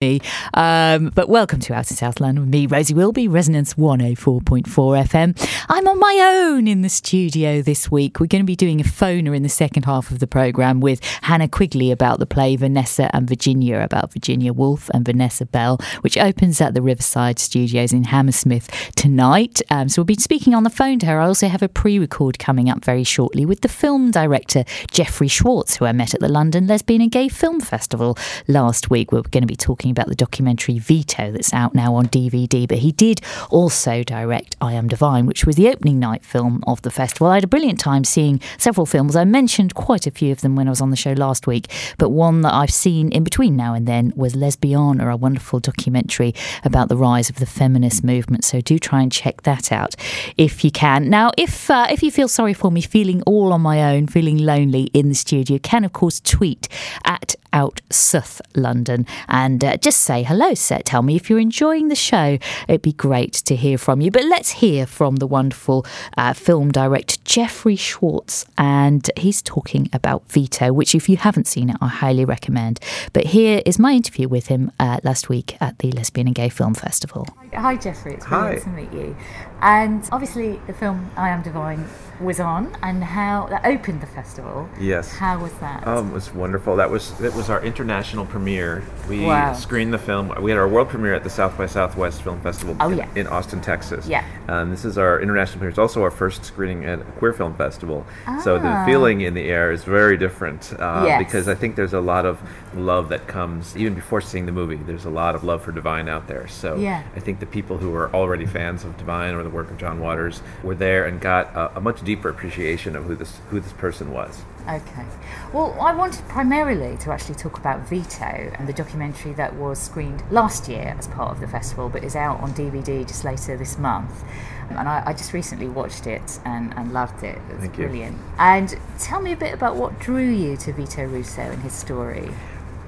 me. Um, but welcome to Out in South London with me, Rosie Wilby, Resonance 104.4 FM. I'm on my own in the studio this week. We're going to be doing a phoner in the second half of the programme with Hannah Quigley about the play Vanessa and Virginia, about Virginia Woolf and Vanessa Bell, which opens at the Riverside Studios in Hammersmith tonight. Um, so we'll be speaking on the phone to her. I also have a pre record coming up very shortly with the film director Jeffrey Schwarz, who I met at the London Lesbian and Gay Film Festival last week. We're going to be talking talking about the documentary Vito that's out now on DVD, but he did also direct I Am Divine, which was the opening night film of the festival. I had a brilliant time seeing several films. I mentioned quite a few of them when I was on the show last week, but one that I've seen in between now and then was Lesbiana, a wonderful documentary about the rise of the feminist movement. So do try and check that out if you can. Now, if uh, if you feel sorry for me, feeling all on my own, feeling lonely in the studio, can of course tweet at out South London and uh, just say hello. Set, tell me if you're enjoying the show. It'd be great to hear from you. But let's hear from the wonderful uh, film director Jeffrey Schwarz, and he's talking about Vito, which if you haven't seen it, I highly recommend. But here is my interview with him uh, last week at the Lesbian and Gay Film Festival. Hi, Jeffrey. It's Hi. brilliant to meet you. And obviously, the film I Am Divine was on, and how that opened the festival. Yes. How was that? Um, it was wonderful. That was that was our international premiere. We Wow. screened the film. We had our world premiere at the South by Southwest Film Festival Oh, in, yeah. in Austin, Texas. Yeah. Um, this is our international premiere. It's also our first screening at a queer film festival. So the Ah. feeling in the air is very different uh, Yes. because I think there's a lot of love that comes even before seeing the movie. There's a lot of love for Divine out there. So Yeah. I think the people who were already fans of Divine or the work of John Waters were there and got a, a much deeper appreciation of who this who this person was. Okay. Well, I wanted primarily to actually talk about Vito and the documentary that was screened last year as part of the festival, but is out on DVD just later this month. And I, I just recently watched it and, and loved it. It was Thank you. brilliant. And tell me a bit about what drew you to Vito Russo and his story.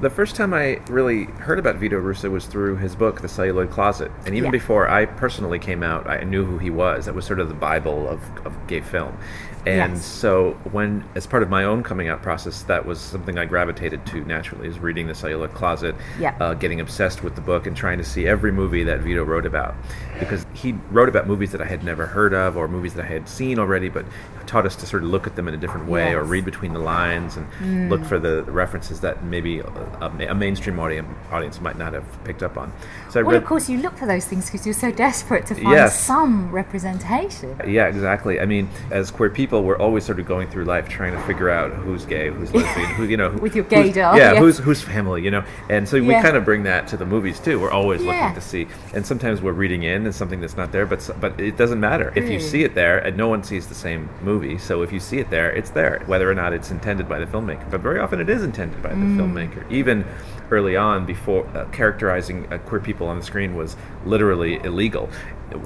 The first time I really heard about Vito Russo was through his book, The Celluloid Closet. And even Yeah. before I personally came out, I knew who he was. That was sort of the Bible of, of gay film. And Yes. so, when, as part of my own coming out process, that was something I gravitated to naturally, is reading The Celluloid Closet, Yeah. uh, getting obsessed with the book, and trying to see every movie that Vito wrote about. Because he wrote about movies that I had never heard of, or movies that I had seen already, but taught us to sort of look at them in a different way, or read between the lines, and look for the references that maybe a, a, a mainstream audience, audience might not have picked up on. So I Well, read. of course, you look for those things because you're so desperate to find Yes. some representation. Yeah, exactly. I mean, as queer people, we're always sort of going through life trying to figure out who's gay, who's lesbian, who you know, who- With your who's- gaydar, Yeah, yeah. who's who's family, you know. And so we kind of bring that to the movies too. We're always Yeah. looking to see, and sometimes we're reading in and something that's not there, but but it doesn't matter if you see it there, and no one sees the same movie. So if you see it there, it's there, whether or not it's intended by the filmmaker. But very often it is intended by the Mm. filmmaker, even early on, before uh, characterizing uh, queer people on the screen was literally illegal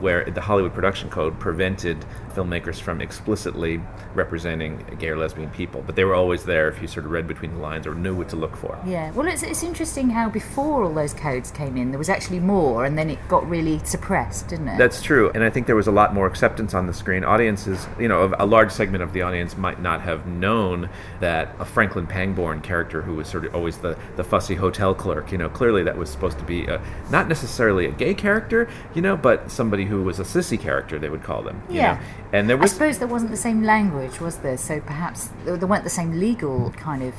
where the Hollywood production code prevented filmmakers from explicitly representing gay or lesbian people, but they were always there if you sort of read between the lines or knew what to look for. Yeah, well, it's, it's interesting how before all those codes came in, there was actually more, and then it got really suppressed, didn't it? That's true, and I think there was a lot more acceptance on the screen. Audiences, you know, a large segment of the audience might not have known that a Franklin Pangborn character who was sort of always the, the fussy hotel clerk, you know, clearly that was supposed to be a, not necessarily a gay character, you know, but somebody who was a sissy character, they would call them. Yeah. know. And there was. I suppose there wasn't the same language, was there? So perhaps there weren't the same legal kind of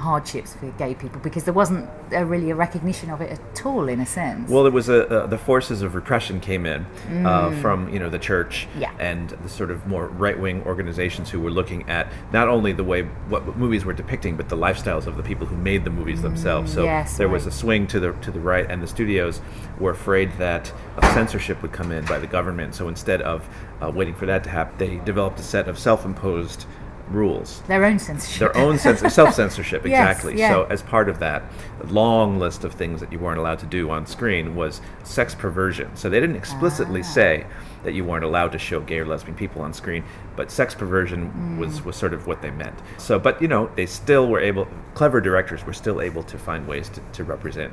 hardships for gay people because there wasn't a, really a recognition of it at all, in a sense. Well, it was a, uh, the forces of repression came in uh, from you know the church Mm. Yeah. and the sort of more right wing organizations who were looking at not only the way what movies were depicting, but the lifestyles of the people who made the movies themselves. So Mm, yes, there was a swing to the to the right, and the studios were afraid that censorship would come in by the government. So instead of uh, waiting for that to happen, they developed a set of self imposed rules their own censorship. their own sense self-censorship Yes, exactly yeah. so as part of that long list of things that you weren't allowed to do on screen was sex perversion so they didn't explicitly Ah. say that you weren't allowed to show gay or lesbian people on screen but sex perversion Mm. was was sort of what they meant so but you know they still were able clever directors were still able to find ways to, to represent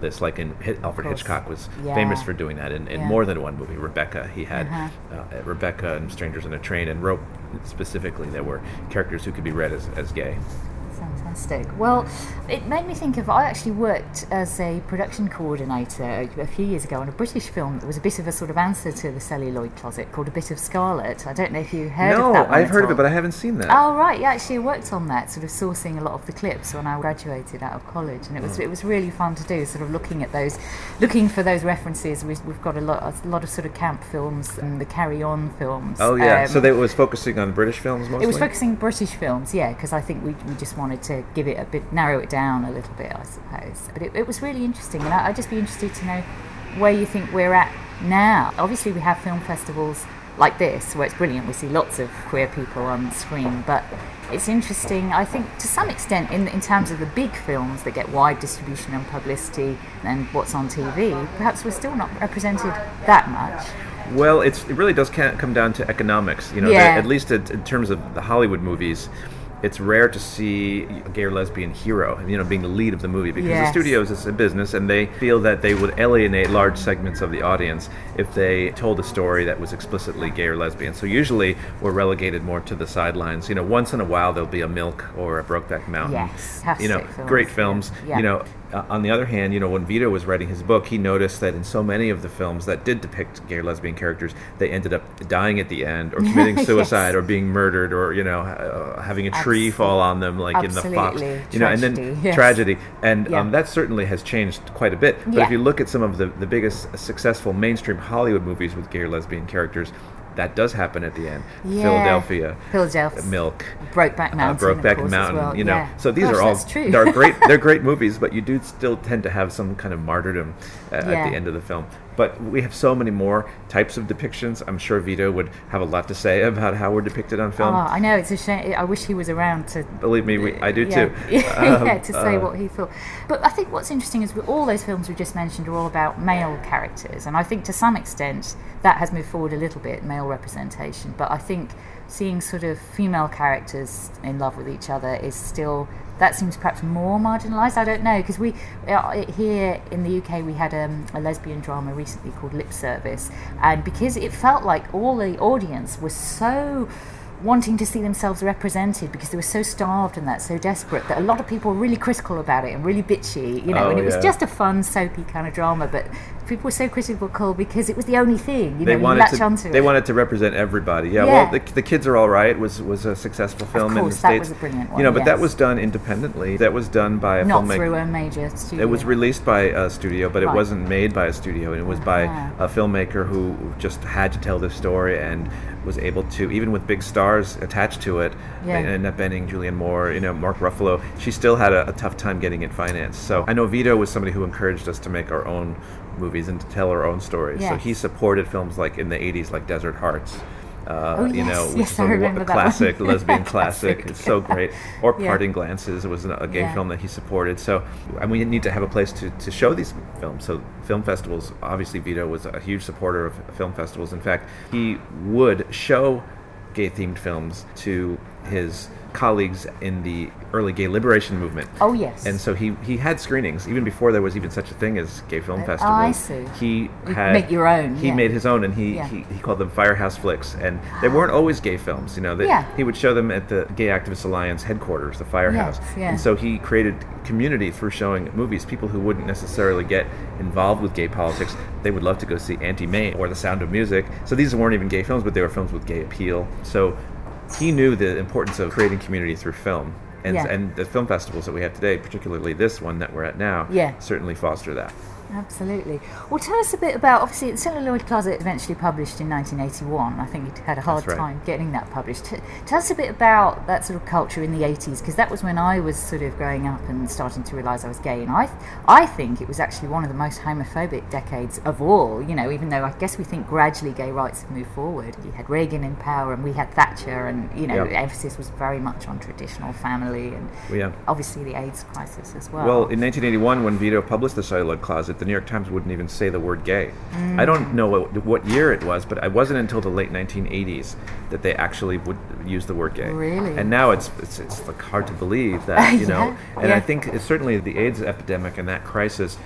this like in alfred hitchcock was Yeah. famous for doing that in, in Yeah. more than one movie rebecca he had Uh-huh. uh, rebecca and strangers in a train and wrote specifically there were characters who could be read as, as gay Fantastic. Well, it made me think of. I actually worked as a production coordinator a few years ago on a British film that was a bit of a sort of answer to the celluloid closet called A Bit of Scarlet. I don't know if you heard no, of that. one I've heard of it, but I haven't seen that. Oh right, yeah. Actually, worked on that, sort of sourcing a lot of the clips when I graduated out of college, and it was Oh. it was really fun to do. Sort of looking at those, looking for those references. We've, we've got a lot, a lot of sort of camp films and the Carry On films. Oh yeah, Um, so they was focusing on British films mostly. it was focusing British films, yeah, because I think we, we just wanted to give it a bit, narrow it down a little bit, I suppose. But it, it was really interesting, and I, I'd just be interested to know where you think we're at now. Obviously, we have film festivals like this where it's brilliant. We see lots of queer people on screen, but it's interesting, I think, to some extent, in, in terms of the big films that get wide distribution and publicity and what's on TV, perhaps we're still not represented that much. Well, it's it really does come down to economics. You know, Yeah. at least in terms of the Hollywood movies, it's rare to see a gay or lesbian hero, you know, being the lead of the movie because the studios is a business and they feel that they would alienate large segments of the audience if they told a story that was explicitly gay or lesbian. So usually we're relegated more to the sidelines. You know, once in a while there'll be a Milk or a Brokeback Mountain. Yes, you know, great films. Yeah. You know, uh, on the other hand, you know, when Vito was writing his book, he noticed that in so many of the films that did depict gay or lesbian characters, they ended up dying at the end, or committing Yes. suicide, or being murdered, or you know, uh, having a tree fall on them, like in the Fox, you know, and then Tragedy, yes. tragedy, and Yeah. um, that certainly has changed quite a bit. But Yeah. if you look at some of the the biggest successful mainstream Hollywood movies with gay or lesbian characters. That does happen at the end. Yeah. Philadelphia, Philadelphia. Milk, Brokeback uh, Mountain. of Brokeback Mountain. well. You know, Yeah. so these Gosh, are all true. they're great. They're great movies, but you do still tend to have some kind of martyrdom uh, at the end of the film. But we have so many more types of depictions. I'm sure Vito would have a lot to say about how we're depicted on film. Oh, I know it's a shame. I wish he was around to. Believe me, we, I do yeah. too. yeah, Um, to say uh, what he thought. But I think what's interesting is all those films we just mentioned are all about male characters, and I think to some extent that has moved forward a little bit, male representation. But I think seeing sort of female characters in love with each other is still that seems perhaps more marginalised. I don't know because we uh, here in the UK we had um, a lesbian drama recently called Lip Service, and because it felt like all the audience was so wanting to see themselves represented because they were so starved and that so desperate that a lot of people were really critical about it and really bitchy you know Oh, and it was just a fun soapy kind of drama but people were so critical because it was the only thing you they know you wanted latch to. onto They it wanted to represent everybody. Yeah. Yeah. Well, the, the kids are all right. Was was a successful film in the course, that states. was a brilliant You know, one, but that was done independently. That was done by a not filmmaker. through a major studio It was released by a studio, but it wasn't made by a studio, it was by Ah. a filmmaker who just had to tell this story and was able to, even with big stars attached to it, Yeah. Annette Bening, Julianne Moore, you know, Mark Ruffalo, she still had a, a tough time getting it financed. So I know Vito was somebody who encouraged us to make our own movies and to tell our own stories. So he supported films like in the 80s, like Desert Hearts. Uh, Oh, you know, which yes, is a, remember a that one. classic lesbian classic. classic. It's so great. Or Yeah. Parting Glances It was a gay Yeah. film that he supported. So, and we need to have a place to, to show these films. So, film festivals, obviously, Vito was a huge supporter of film festivals. In fact, he would show gay themed films to his colleagues in the early gay liberation movement. Oh, yes. And so he, he had screenings even before there was even such a thing as gay film Oh. I see. He You had make your own, He yeah. made his own, and he, Yeah. he, he called them Firehouse flicks, and they weren't always gay films. You know, that Yeah. he would show them at the Gay Activist Alliance headquarters, the Firehouse. Yes, yeah. And so he created community through showing movies. People who wouldn't necessarily get involved with gay politics, they would love to go see Auntie Mame or The Sound of Music. So these weren't even gay films, but they were films with gay appeal. So he knew the importance of creating community through film. And, Yeah. and the film festivals that we have today, particularly this one that we're at now, Yeah. certainly foster that. Absolutely. Well, tell us a bit about. Obviously, the Celluloid Closet eventually published in 1981. I think you had a hard right. time getting that published. T- tell us a bit about that sort of culture in the 80s, because that was when I was sort of growing up and starting to realise I was gay. And I, I think it was actually one of the most homophobic decades of all. You know, even though I guess we think gradually gay rights have moved forward. You had Reagan in power, and we had Thatcher, and you know, Yeah. emphasis was very much on traditional family, and Yeah. obviously the AIDS crisis as well. Well, in 1981, when Vito published The Celluloid Closet, the New York Times wouldn't even say the word gay. I don't mm. know what, what year it was, but it wasn't until the late 1980s that they actually would use the word gay. Really? And now it's it's, it's like hard to believe that, you know. And yeah. I think it's certainly the AIDS epidemic and that crisis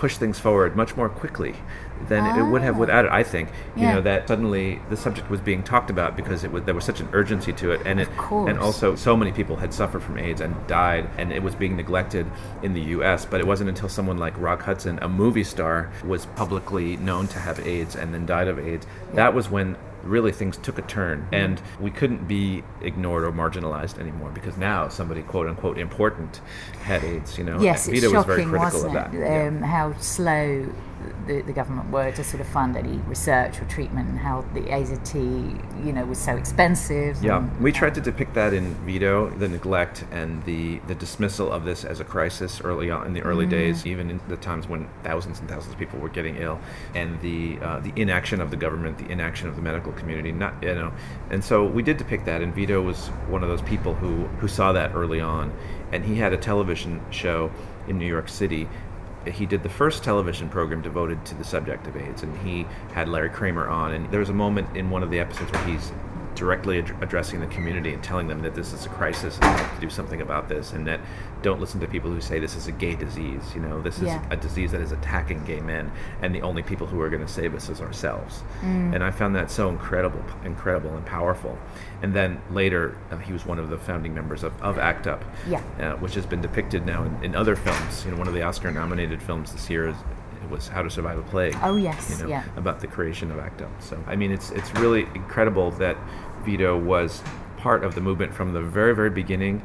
push things forward much more quickly than it would have Ah. without it. I think you Yeah. know that suddenly the subject was being talked about because it was there was such an urgency to it, and it course. and also so many people had suffered from AIDS and died, and it was being neglected in the U.S. But it wasn't until someone like Rock Hudson, a movie star, was publicly known to have AIDS and then died of AIDS. That was when really things took a turn and we couldn't be ignored or marginalized anymore because now somebody quote unquote important had AIDS you know Yes, it's Vito was very shocking, critical wasn't of that it? Yeah. Um, How slow the, the government were to sort of fund any research or treatment, and how the AZT, you know, was so expensive. Yeah, and- we tried to depict that in Vito, the neglect and the, the dismissal of this as a crisis early on in the early days, even in the times when thousands and thousands of people were getting ill, and the uh, the inaction of the government, the inaction of the medical community. Not you know, and so we did depict that, and Vito was one of those people who who saw that early on, and he had a television show in New York City he did the first television program devoted to the subject of AIDS, and he had Larry Kramer on. And there was a moment in one of the episodes where he's directly ad- addressing the community and telling them that this is a crisis and they have to do something about this, and that don't listen to people who say this is a gay disease. You know, this is Yeah. a disease that is attacking gay men, and the only people who are going to save us is ourselves. And I found that so incredible, incredible and powerful. And then later, uh, he was one of the founding members of, of ACT UP, Yeah. uh, which has been depicted now in, in other films. You know, one of the Oscar-nominated films this year is, was How to Survive a Plague. Oh, yes, you know, yeah. about the creation of ACT UP. So I mean, it's it's really incredible that Vito was part of the movement from the very very beginning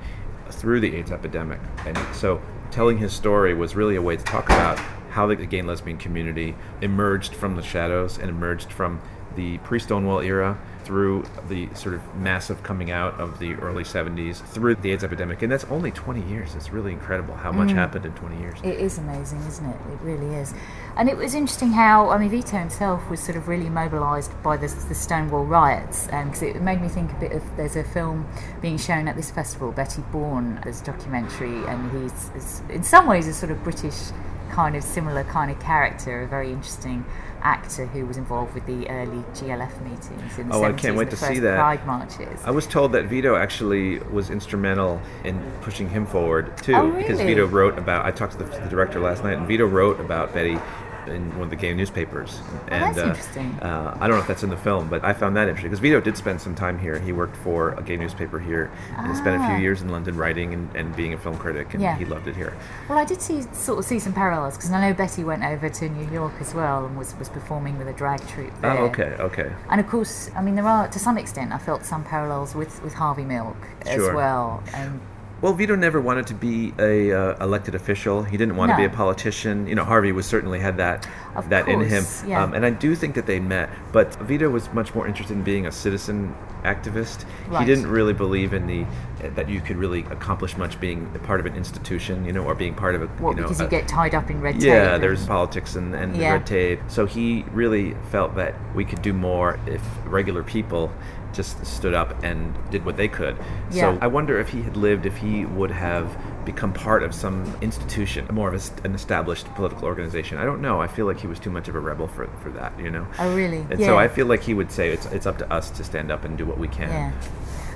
through the AIDS epidemic, and so telling his story was really a way to talk about how the gay and lesbian community emerged from the shadows and emerged from the pre-Stonewall era through the sort of massive coming out of the early 70s through the AIDS epidemic and that's only 20 years it's really incredible how much mm. happened in 20 years It is amazing, isn't it? It really is. And it was interesting how, I mean, Vito himself was sort of really mobilised by the, the Stonewall riots, um, because it made me think a bit of there's a film being shown at this festival, Betty Bourne, there's a documentary, and he's, is in some ways a sort of British kind of similar kind of character, a very interesting actor who was involved with the early GLF meetings in the Oh, I 70s, can't wait to see that. Pride marches. I was told that Vito actually was instrumental in pushing him forward too, Oh, really? because? Vito wrote about. I talked to the, the director last night, and Vito wrote about Betty in one of the gay newspapers. and Oh, that's uh, interesting. Uh, I don't know if that's in the film, but I found that interesting because Vito did spend some time here. He worked for a gay newspaper here, and he spent a Ah. few years in London writing and, and being a film critic, and Yeah. he loved it here. Well, I did see sort of see some parallels because I know Betty went over to New York as well and was, was performing with a drag troupe there. Oh, okay, okay. And of course, I mean, there are to some extent. I felt some parallels with, with Harvey Milk as well. And Well, Vito never wanted to be a uh, elected official. He didn't want to be a politician. You know, Harvey was certainly had that Of that in him. yeah. Um, and I do think that they met. But Vito was much more interested in being a citizen activist. He didn't really believe in the that you could really accomplish much being a part of an institution. You know, or being part of a what you know because a- you get tied up in red tape. yeah, and- there's politics and, and Yeah. red tape. So he really felt that we could do more if regular people just stood up and did what they could. Yeah. So I wonder if he had lived, if he would have become part of some institution, more of a an established political organization. I don't know. I feel like he was too much of a rebel for, for that, you know? Oh, really? And yeah. so I feel like he would say it's, it's up to us to stand up and do what we can. Yeah.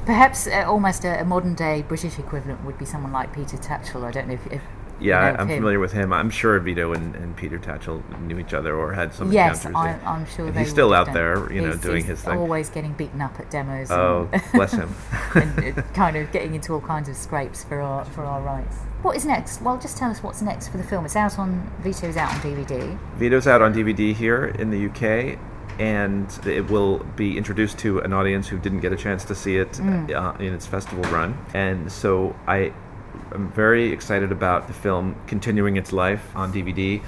Perhaps uh, almost a, a modern day British equivalent would be someone like Peter Tatchell. I don't know if. if Yeah, you know I, of I'm him. familiar with him. I'm sure Vito and, and Peter Tatchell knew each other or had some Yes, encounters. I'm, I'm sure And they he's still out done. there, you know, He's- doing he's his thing. Always getting beaten up at demos. Oh, and, bless him. and uh, kind of getting into all kinds of scrapes for our for our rights. What is next? Well, just tell us what's next for the film. It's out on Vito's out on DVD. Vito's out on DVD here in the UK, and it will be introduced to an audience who didn't get a chance to see it Mm. uh, in its festival run. And so I am very excited about the film continuing its life on DVD.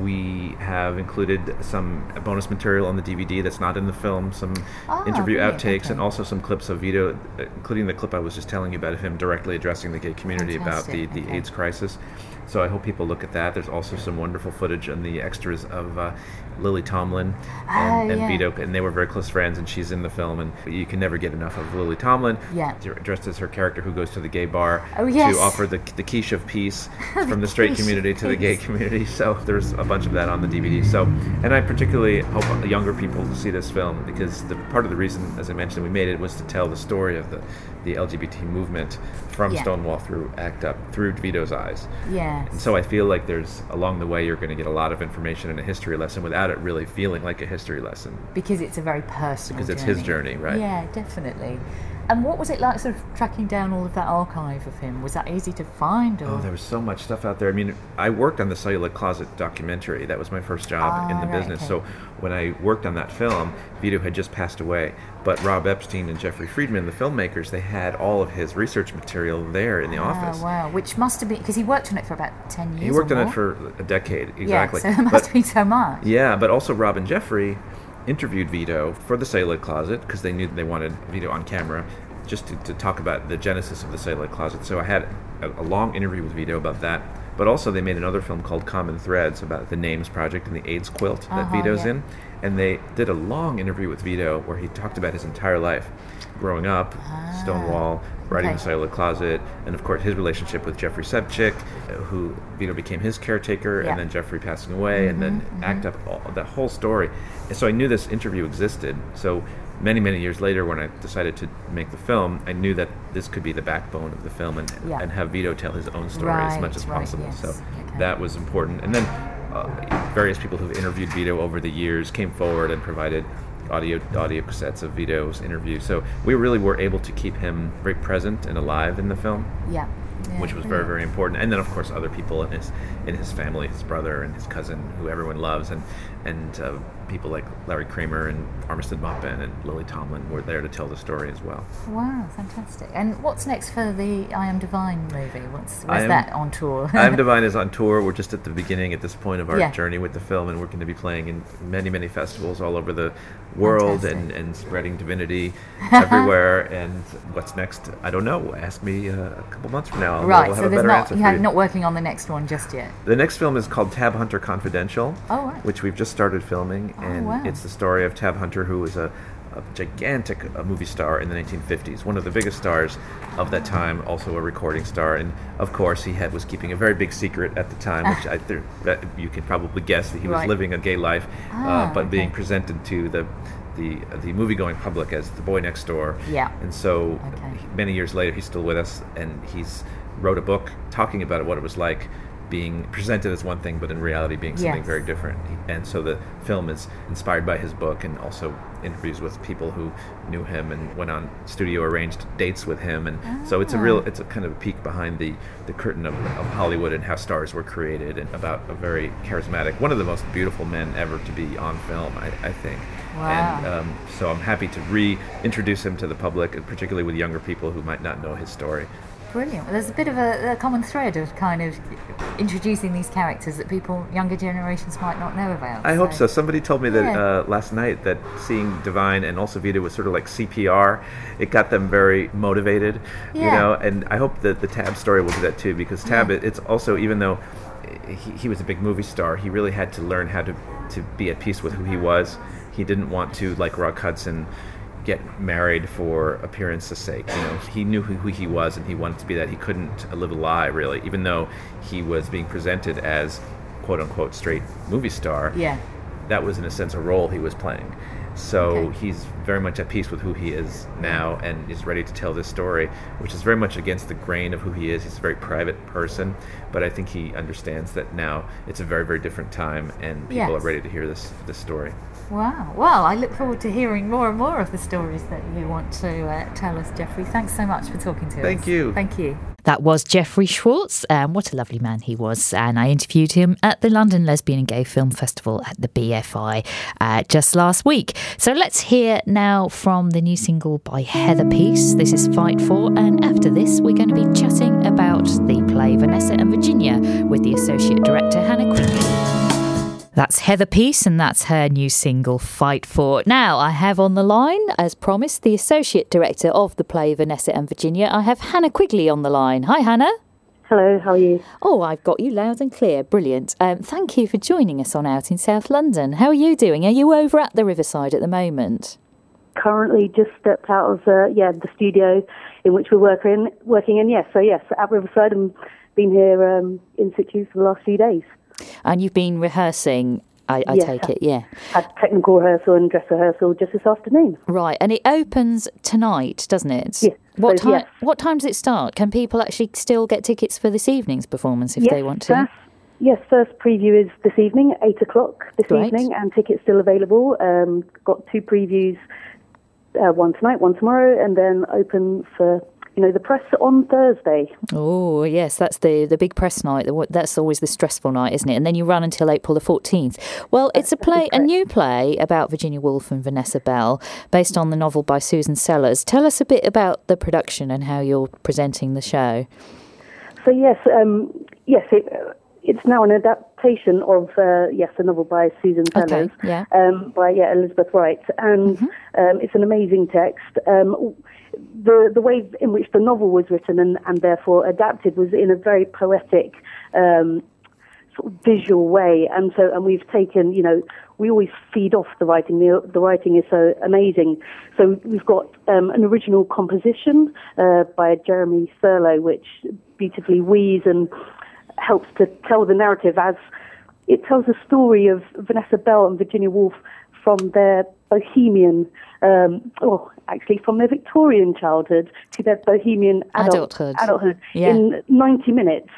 We have included some bonus material on the DVD that's not in the film, some Ah, interview outtakes, okay. and also some clips of Vito, including the clip I was just telling you about of him directly addressing the gay community about the, the okay. AIDS crisis. So I hope people look at that. There's also some wonderful footage and the extras of uh, Lily Tomlin and, Oh, and yeah. Vito, and they were very close friends, and she's in the film, and you can never get enough of Lily Tomlin, Yeah. dressed as her character who goes to the gay bar Oh, yes. to offer the, the quiche of peace from the straight community to the gay community. So there's a bunch of that on the DVD. So, and I particularly hope younger people see this film because the part of the reason, as I mentioned, we made it was to tell the story of the the LGBT movement from Yeah. Stonewall through ACT UP through Vito's eyes. Yeah. And so I feel like there's along the way you're going to get a lot of information and a history lesson without it really feeling like a history lesson. Because it's a very personal Because it's journey. his journey, right? Yeah, definitely. And what was it like sort of tracking down all of that archive of him? Was that easy to find? Or? Oh, there was so much stuff out there. I mean, I worked on the Celluloid Closet documentary. That was my first job in Ah, the right, business. okay. So when I worked on that film, Vito had just passed away. But Rob Epstein and Jeffrey Friedman, the filmmakers, they had all of his research material there in the office. Ah, wow. Which must have been, because he worked on it for about 10 years. He worked or on it for a decade, exactly. Yeah, so there must But- have been so much. Yeah, but also Rob and Jeffrey interviewed Vito for the Celluloid Closet because they knew they wanted Vito on camera just to, to talk about the genesis of the Celluloid Closet. So I had a, a long interview with Vito about that. But also, they made another film called Common Threads about the Names Project and the AIDS quilt that Uh-huh, Vito's yeah. in. And they did a long interview with Vito where he talked about his entire life growing up, Stonewall, writing Ah, okay. the Celluloid Closet, and of course his relationship with Jeffrey Sevcik, uh, who Vito became his caretaker, Yeah. Mm-hmm, and then Jeffrey passing away, and then act up all, that whole story. And so I knew this interview existed. So many, many years later, when I decided to make the film, I knew that this could be the backbone of the film and, Yeah. and have Vito tell his own story as much as right, possible. yes, So okay. that was important. And then uh, various people who've interviewed Vito over the years came forward and provided audio audio cassettes of Vito's interview. So we really were able to keep him very present and alive in the film Yeah. yeah which was very very important and then of course other people in his in his family his brother and his cousin who everyone loves and and uh, people like Larry Kramer and Armistead Maupin and Lily Tomlin were there to tell the story as well Wow, fantastic. And what's next for the I Am Divine movie? What's, Am- that on tour? I Am Divine is on tour we're just at the beginning at this point of our Yeah. journey with the film and we're going to be playing in many many festivals all over the world and, Fantastic. and spreading divinity everywhere and what's next I don't know ask me uh, a couple months from now right, have so a there's better not, answer you for have you. not working on the next one just yet. The next film is called Tab Hunter Confidential, Oh, right. which we've just started filming, Oh, and wow. it's the story of Tab Hunter, who was a, a gigantic uh, movie star in the 1950s, one of the biggest stars of that time, also a recording star, and of course he had was keeping a very big secret at the time, which I th- that you can probably guess that he was Right. living a gay life, Ah, uh, but being presented to the the the movie going public as the boy next door. Yeah. And so Okay. many years later, he's still with us, and he's wrote a book talking about what it was like being presented as one thing, but in reality being something Yes. very different. And so the film is inspired by his book, and also interviews with people who knew him and went on studio arranged dates with him. And so it's a real, Ah. it's a kind of a peek behind the the curtain of, of Hollywood and how stars were created, and about a very charismatic, one of the most beautiful men ever to be on film, I, I think. And Wow. um, so I'm happy to reintroduce him to the public, and particularly with younger people who might not know his story. Brilliant. Well, there's a bit of a, a common thread of kind of introducing these characters that people, younger generations, might not know about. I hope so. Somebody told me that Yeah. uh, last night that seeing Divine and also Vito was sort of like CPR. It got them very motivated, you know. And I hope that the Tab story will do that too, because Tab, Yeah. it's also even though he, he was a big movie star, he really had to learn how to to be at peace with who he was. He didn't want to like Rock Hudson get married for appearance's sake. You know, he knew who, who he was and he wanted to be that. He couldn't live a lie really, even though he was being presented as quote unquote straight movie star Yeah. that was in a sense a role he was playing. So Okay. he's very much at peace with who he is now and is ready to tell this story, which is very much against the grain of who he is. He's a very private person, but I think he understands that now it's a very, very different time and people Yes. are ready to hear this this story. Wow. Well, I look forward to hearing more and more of the stories that you want to uh, tell us, Jeffrey. Thanks so much for talking to us. Thank you. Thank you. That was Jeffrey Schwarz, and what a lovely man he was. And I interviewed him at the London Lesbian and Gay Film Festival at the BFI uh, just last week. So let's hear now from the new single by Heather Peace. This is Fight For, and after this, we're going to be chatting about the play Vanessa and Virginia with the Associate Director Hannah Quigley. That's Heather Peace, and that's her new single, Fight For. Now, I have on the line, as promised, the Associate Director of the play Vanessa and Virginia. I have Hannah Quigley on the line. Hi, Hannah. Hello, how are you? Oh, I've got you loud and clear. Brilliant. Um, thank you for joining us on Out in South London. How are you doing? Are you over at the Riverside at the moment? Currently, just stepped out of uh, yeah the studio in which we're working working in. Yes, so yes, at Riverside and been here um, in situ for the last few days. And you've been rehearsing I, I Yes. take it, yeah. Had technical rehearsal and dress rehearsal just this afternoon. Right, and it opens tonight, doesn't it? Yes, What so, time? yes. What time does it start? Can people actually still get tickets for this evening's performance if yes, they want to? Yes, first preview is this evening, at 8 o'clock this evening, and tickets still available. Um, got two previews, uh, one tonight, one tomorrow, and then open for, you know, the press on Thursday. Oh yes, that's the the big press night. That's always the stressful night, isn't it? And then you run until April the fourteenth. Well, it's a play, a new play about Virginia Woolf and Vanessa Bell, based on the novel by Susan Sellers. Tell us a bit about the production and how you're presenting the show. So yes, um, yes, it, it's now an adaptation of uh, yes, a novel by Susan Okay, yeah. um, by yeah Elizabeth Wright, and um, it's an amazing text. Um, the the way in which the novel was written and, and therefore adapted was in a very poetic. Um, sort of visual way and so and we've taken you know we always feed off the writing the, the writing is so amazing so we've got um, an original composition uh, by Jeremy Thurlow which beautifully weaves and helps to tell the narrative as it tells a story of Vanessa Bell and Virginia Woolf from their bohemian um, or actually from their Victorian childhood to their bohemian adult, Adulthood. adulthood Yeah. in 90 minutes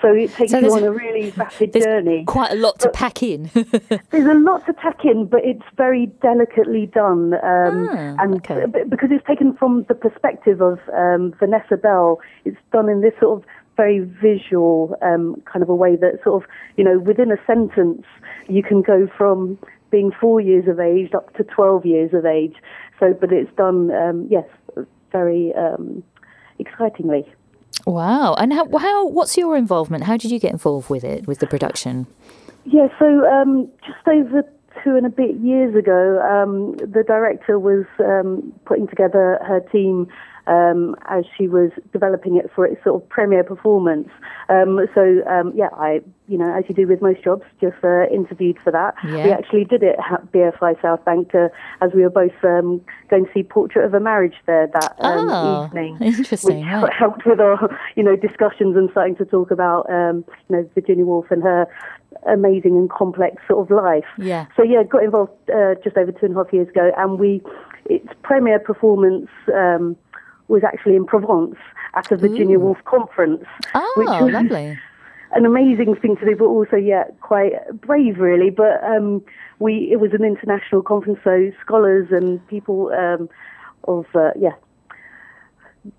so it takes So you on a really rapid journey. quite a lot to pack in. There's a lot to pack in, but it's very delicately done, um, Ah, and okay. because it's taken from the perspective of um, Vanessa Bell, it's done in this sort of very visual um, kind of a way that sort of you know within a sentence you can go from being four years of age up to 12 years of age. So, but it's done, um, yes, very um, excitingly. wow! And how, how? What's your involvement? How did you get involved with it, with the production? Yeah, so um, just over two and a bit years ago, um, the director was um, putting together her team um, as she was developing it for its sort of premiere performance. Um, so um, yeah, I, you know, as you do with most jobs, just uh, interviewed for that. Yeah. We actually did it at BFI South Bank uh, as we were both um, going to see Portrait of a Marriage there that um, Oh, evening. interesting, Which right. helped with our, you know, discussions and starting to talk about, um, you know, Virginia Woolf and her amazing and complex sort of life. Yeah. So yeah, got involved uh, just over two and a half years ago, and we, its premiere performance um, was actually in Provence at a Virginia Woolf conference. Oh, which was lovely. An amazing thing to do, but also yeah, quite brave really. But um, we, it was an international conference, so scholars and people um, of uh, yeah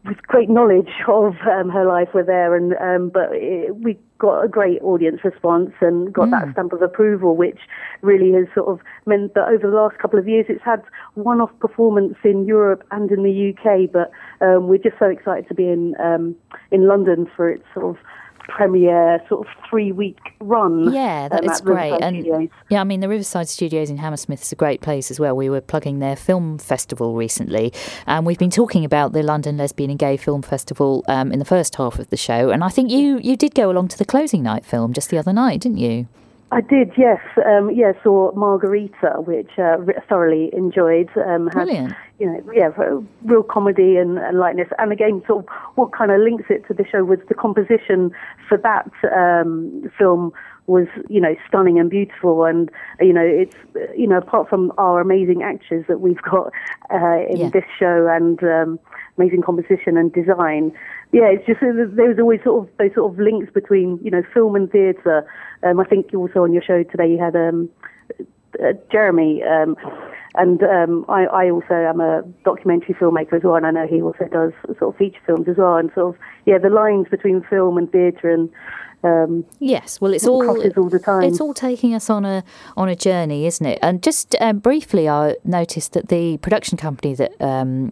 with great knowledge of um, her life were there, and um, but it, we got a great audience response and got that stamp of approval, which really has sort of meant that over the last couple of years, it's had one-off performance in Europe and in the UK. But um, we're just so excited to be in um, in London for its sort of premiere, sort of three-week run. Yeah, that um, is Riverside great. And Studios. yeah, I mean the Riverside Studios in Hammersmith is a great place as well. We were plugging their film festival recently, and we've been talking about the London Lesbian and Gay Film Festival um, in the first half of the show. And I think you you did go along to the closing night film just the other night, didn't you? I did, yes. Um, yeah, saw Margarita, which uh, thoroughly enjoyed. Um, had, Brilliant. You know, yeah, real comedy and, and lightness. And again, sort of what kind of links it to the show was the composition for that um, film was, you know, stunning and beautiful. And, you know, it's, uh, you know, apart from our amazing actors that we've got uh, in Yeah. this show and um, amazing composition and design, yeah, it's just uh, there was always sort of those sort of links between you know film and theatre. Um, I think also on your show today you had um, uh, Jeremy, um, and um, I, I also am a documentary filmmaker as well, and I know he also does sort of feature films as well, and sort of yeah, the lines between film and theatre and um, Yes, well, it's all crosses all the time. It's all taking us on a on a journey, isn't it? And just um, briefly, I noticed that the production company that um,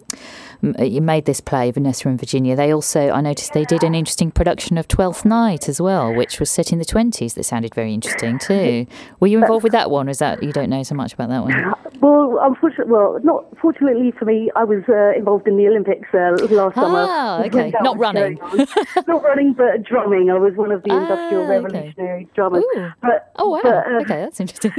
you made this play, Vanessa and Virginia, they also I noticed they did an interesting production of Twelfth Night as well, which was set in the twenties. That sounded very interesting too. Were you involved with that one? Or is that you don't know so much about that one? Well, unfortunately, well, not fortunately for me, I was uh, involved in the Olympics uh, last summer. Ah, okay. Not running. not running, but drumming. I was one of the industrial Ah, okay. revolutionary drummers. Ooh. But, Oh wow! but, uh, okay, that's interesting.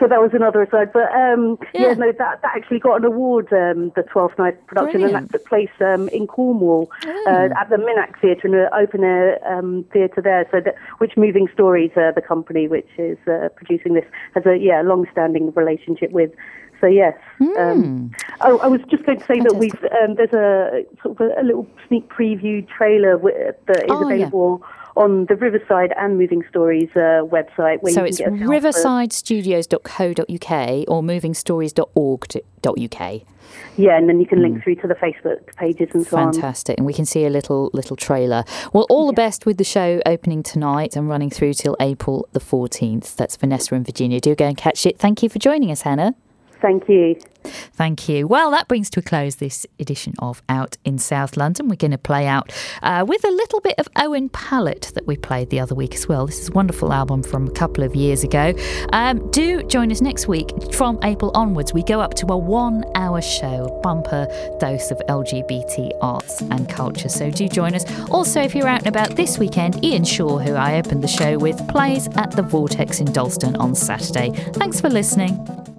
so that was another aside. But um, Yeah. yeah. no, that, that actually got an award, um, the Twelfth Night production, Brilliant. and that took place um, in Cornwall Oh. uh, at the Minack Theatre, in an open air um, theatre there. So, that, which Moving Stories, uh, the company which is uh, producing this, has a yeah long-standing relationship with. So yes. Um, oh, I was just going to say that we've um, there's a sort of a, a little sneak preview trailer that is Oh, yeah. available on the Riverside and Moving Stories uh, website. Where So you it's can get riversidestudios.co.uk or movingstories.org.uk. Yeah, and then you can link through to the Facebook pages and so on. Fantastic. And we can see a little little trailer. Well, all the best with the show opening tonight and running through till April the 14th. That's Vanessa and Virginia. Do go and catch it. Thank you for joining us, Hannah. Thank you. Thank you. Well, that brings to a close this edition of Out in South London. We're going to play out uh, with a little bit of Owen Pallett that we played the other week as well. This is a wonderful album from a couple of years ago. Um, do join us next week from April onwards. We go up to a one hour show, a bumper dose of LGBT arts and culture. So do join us. Also, if you're out and about this weekend, Ian Shaw, who I opened the show with, plays at the Vortex in Dalston on Saturday. Thanks for listening.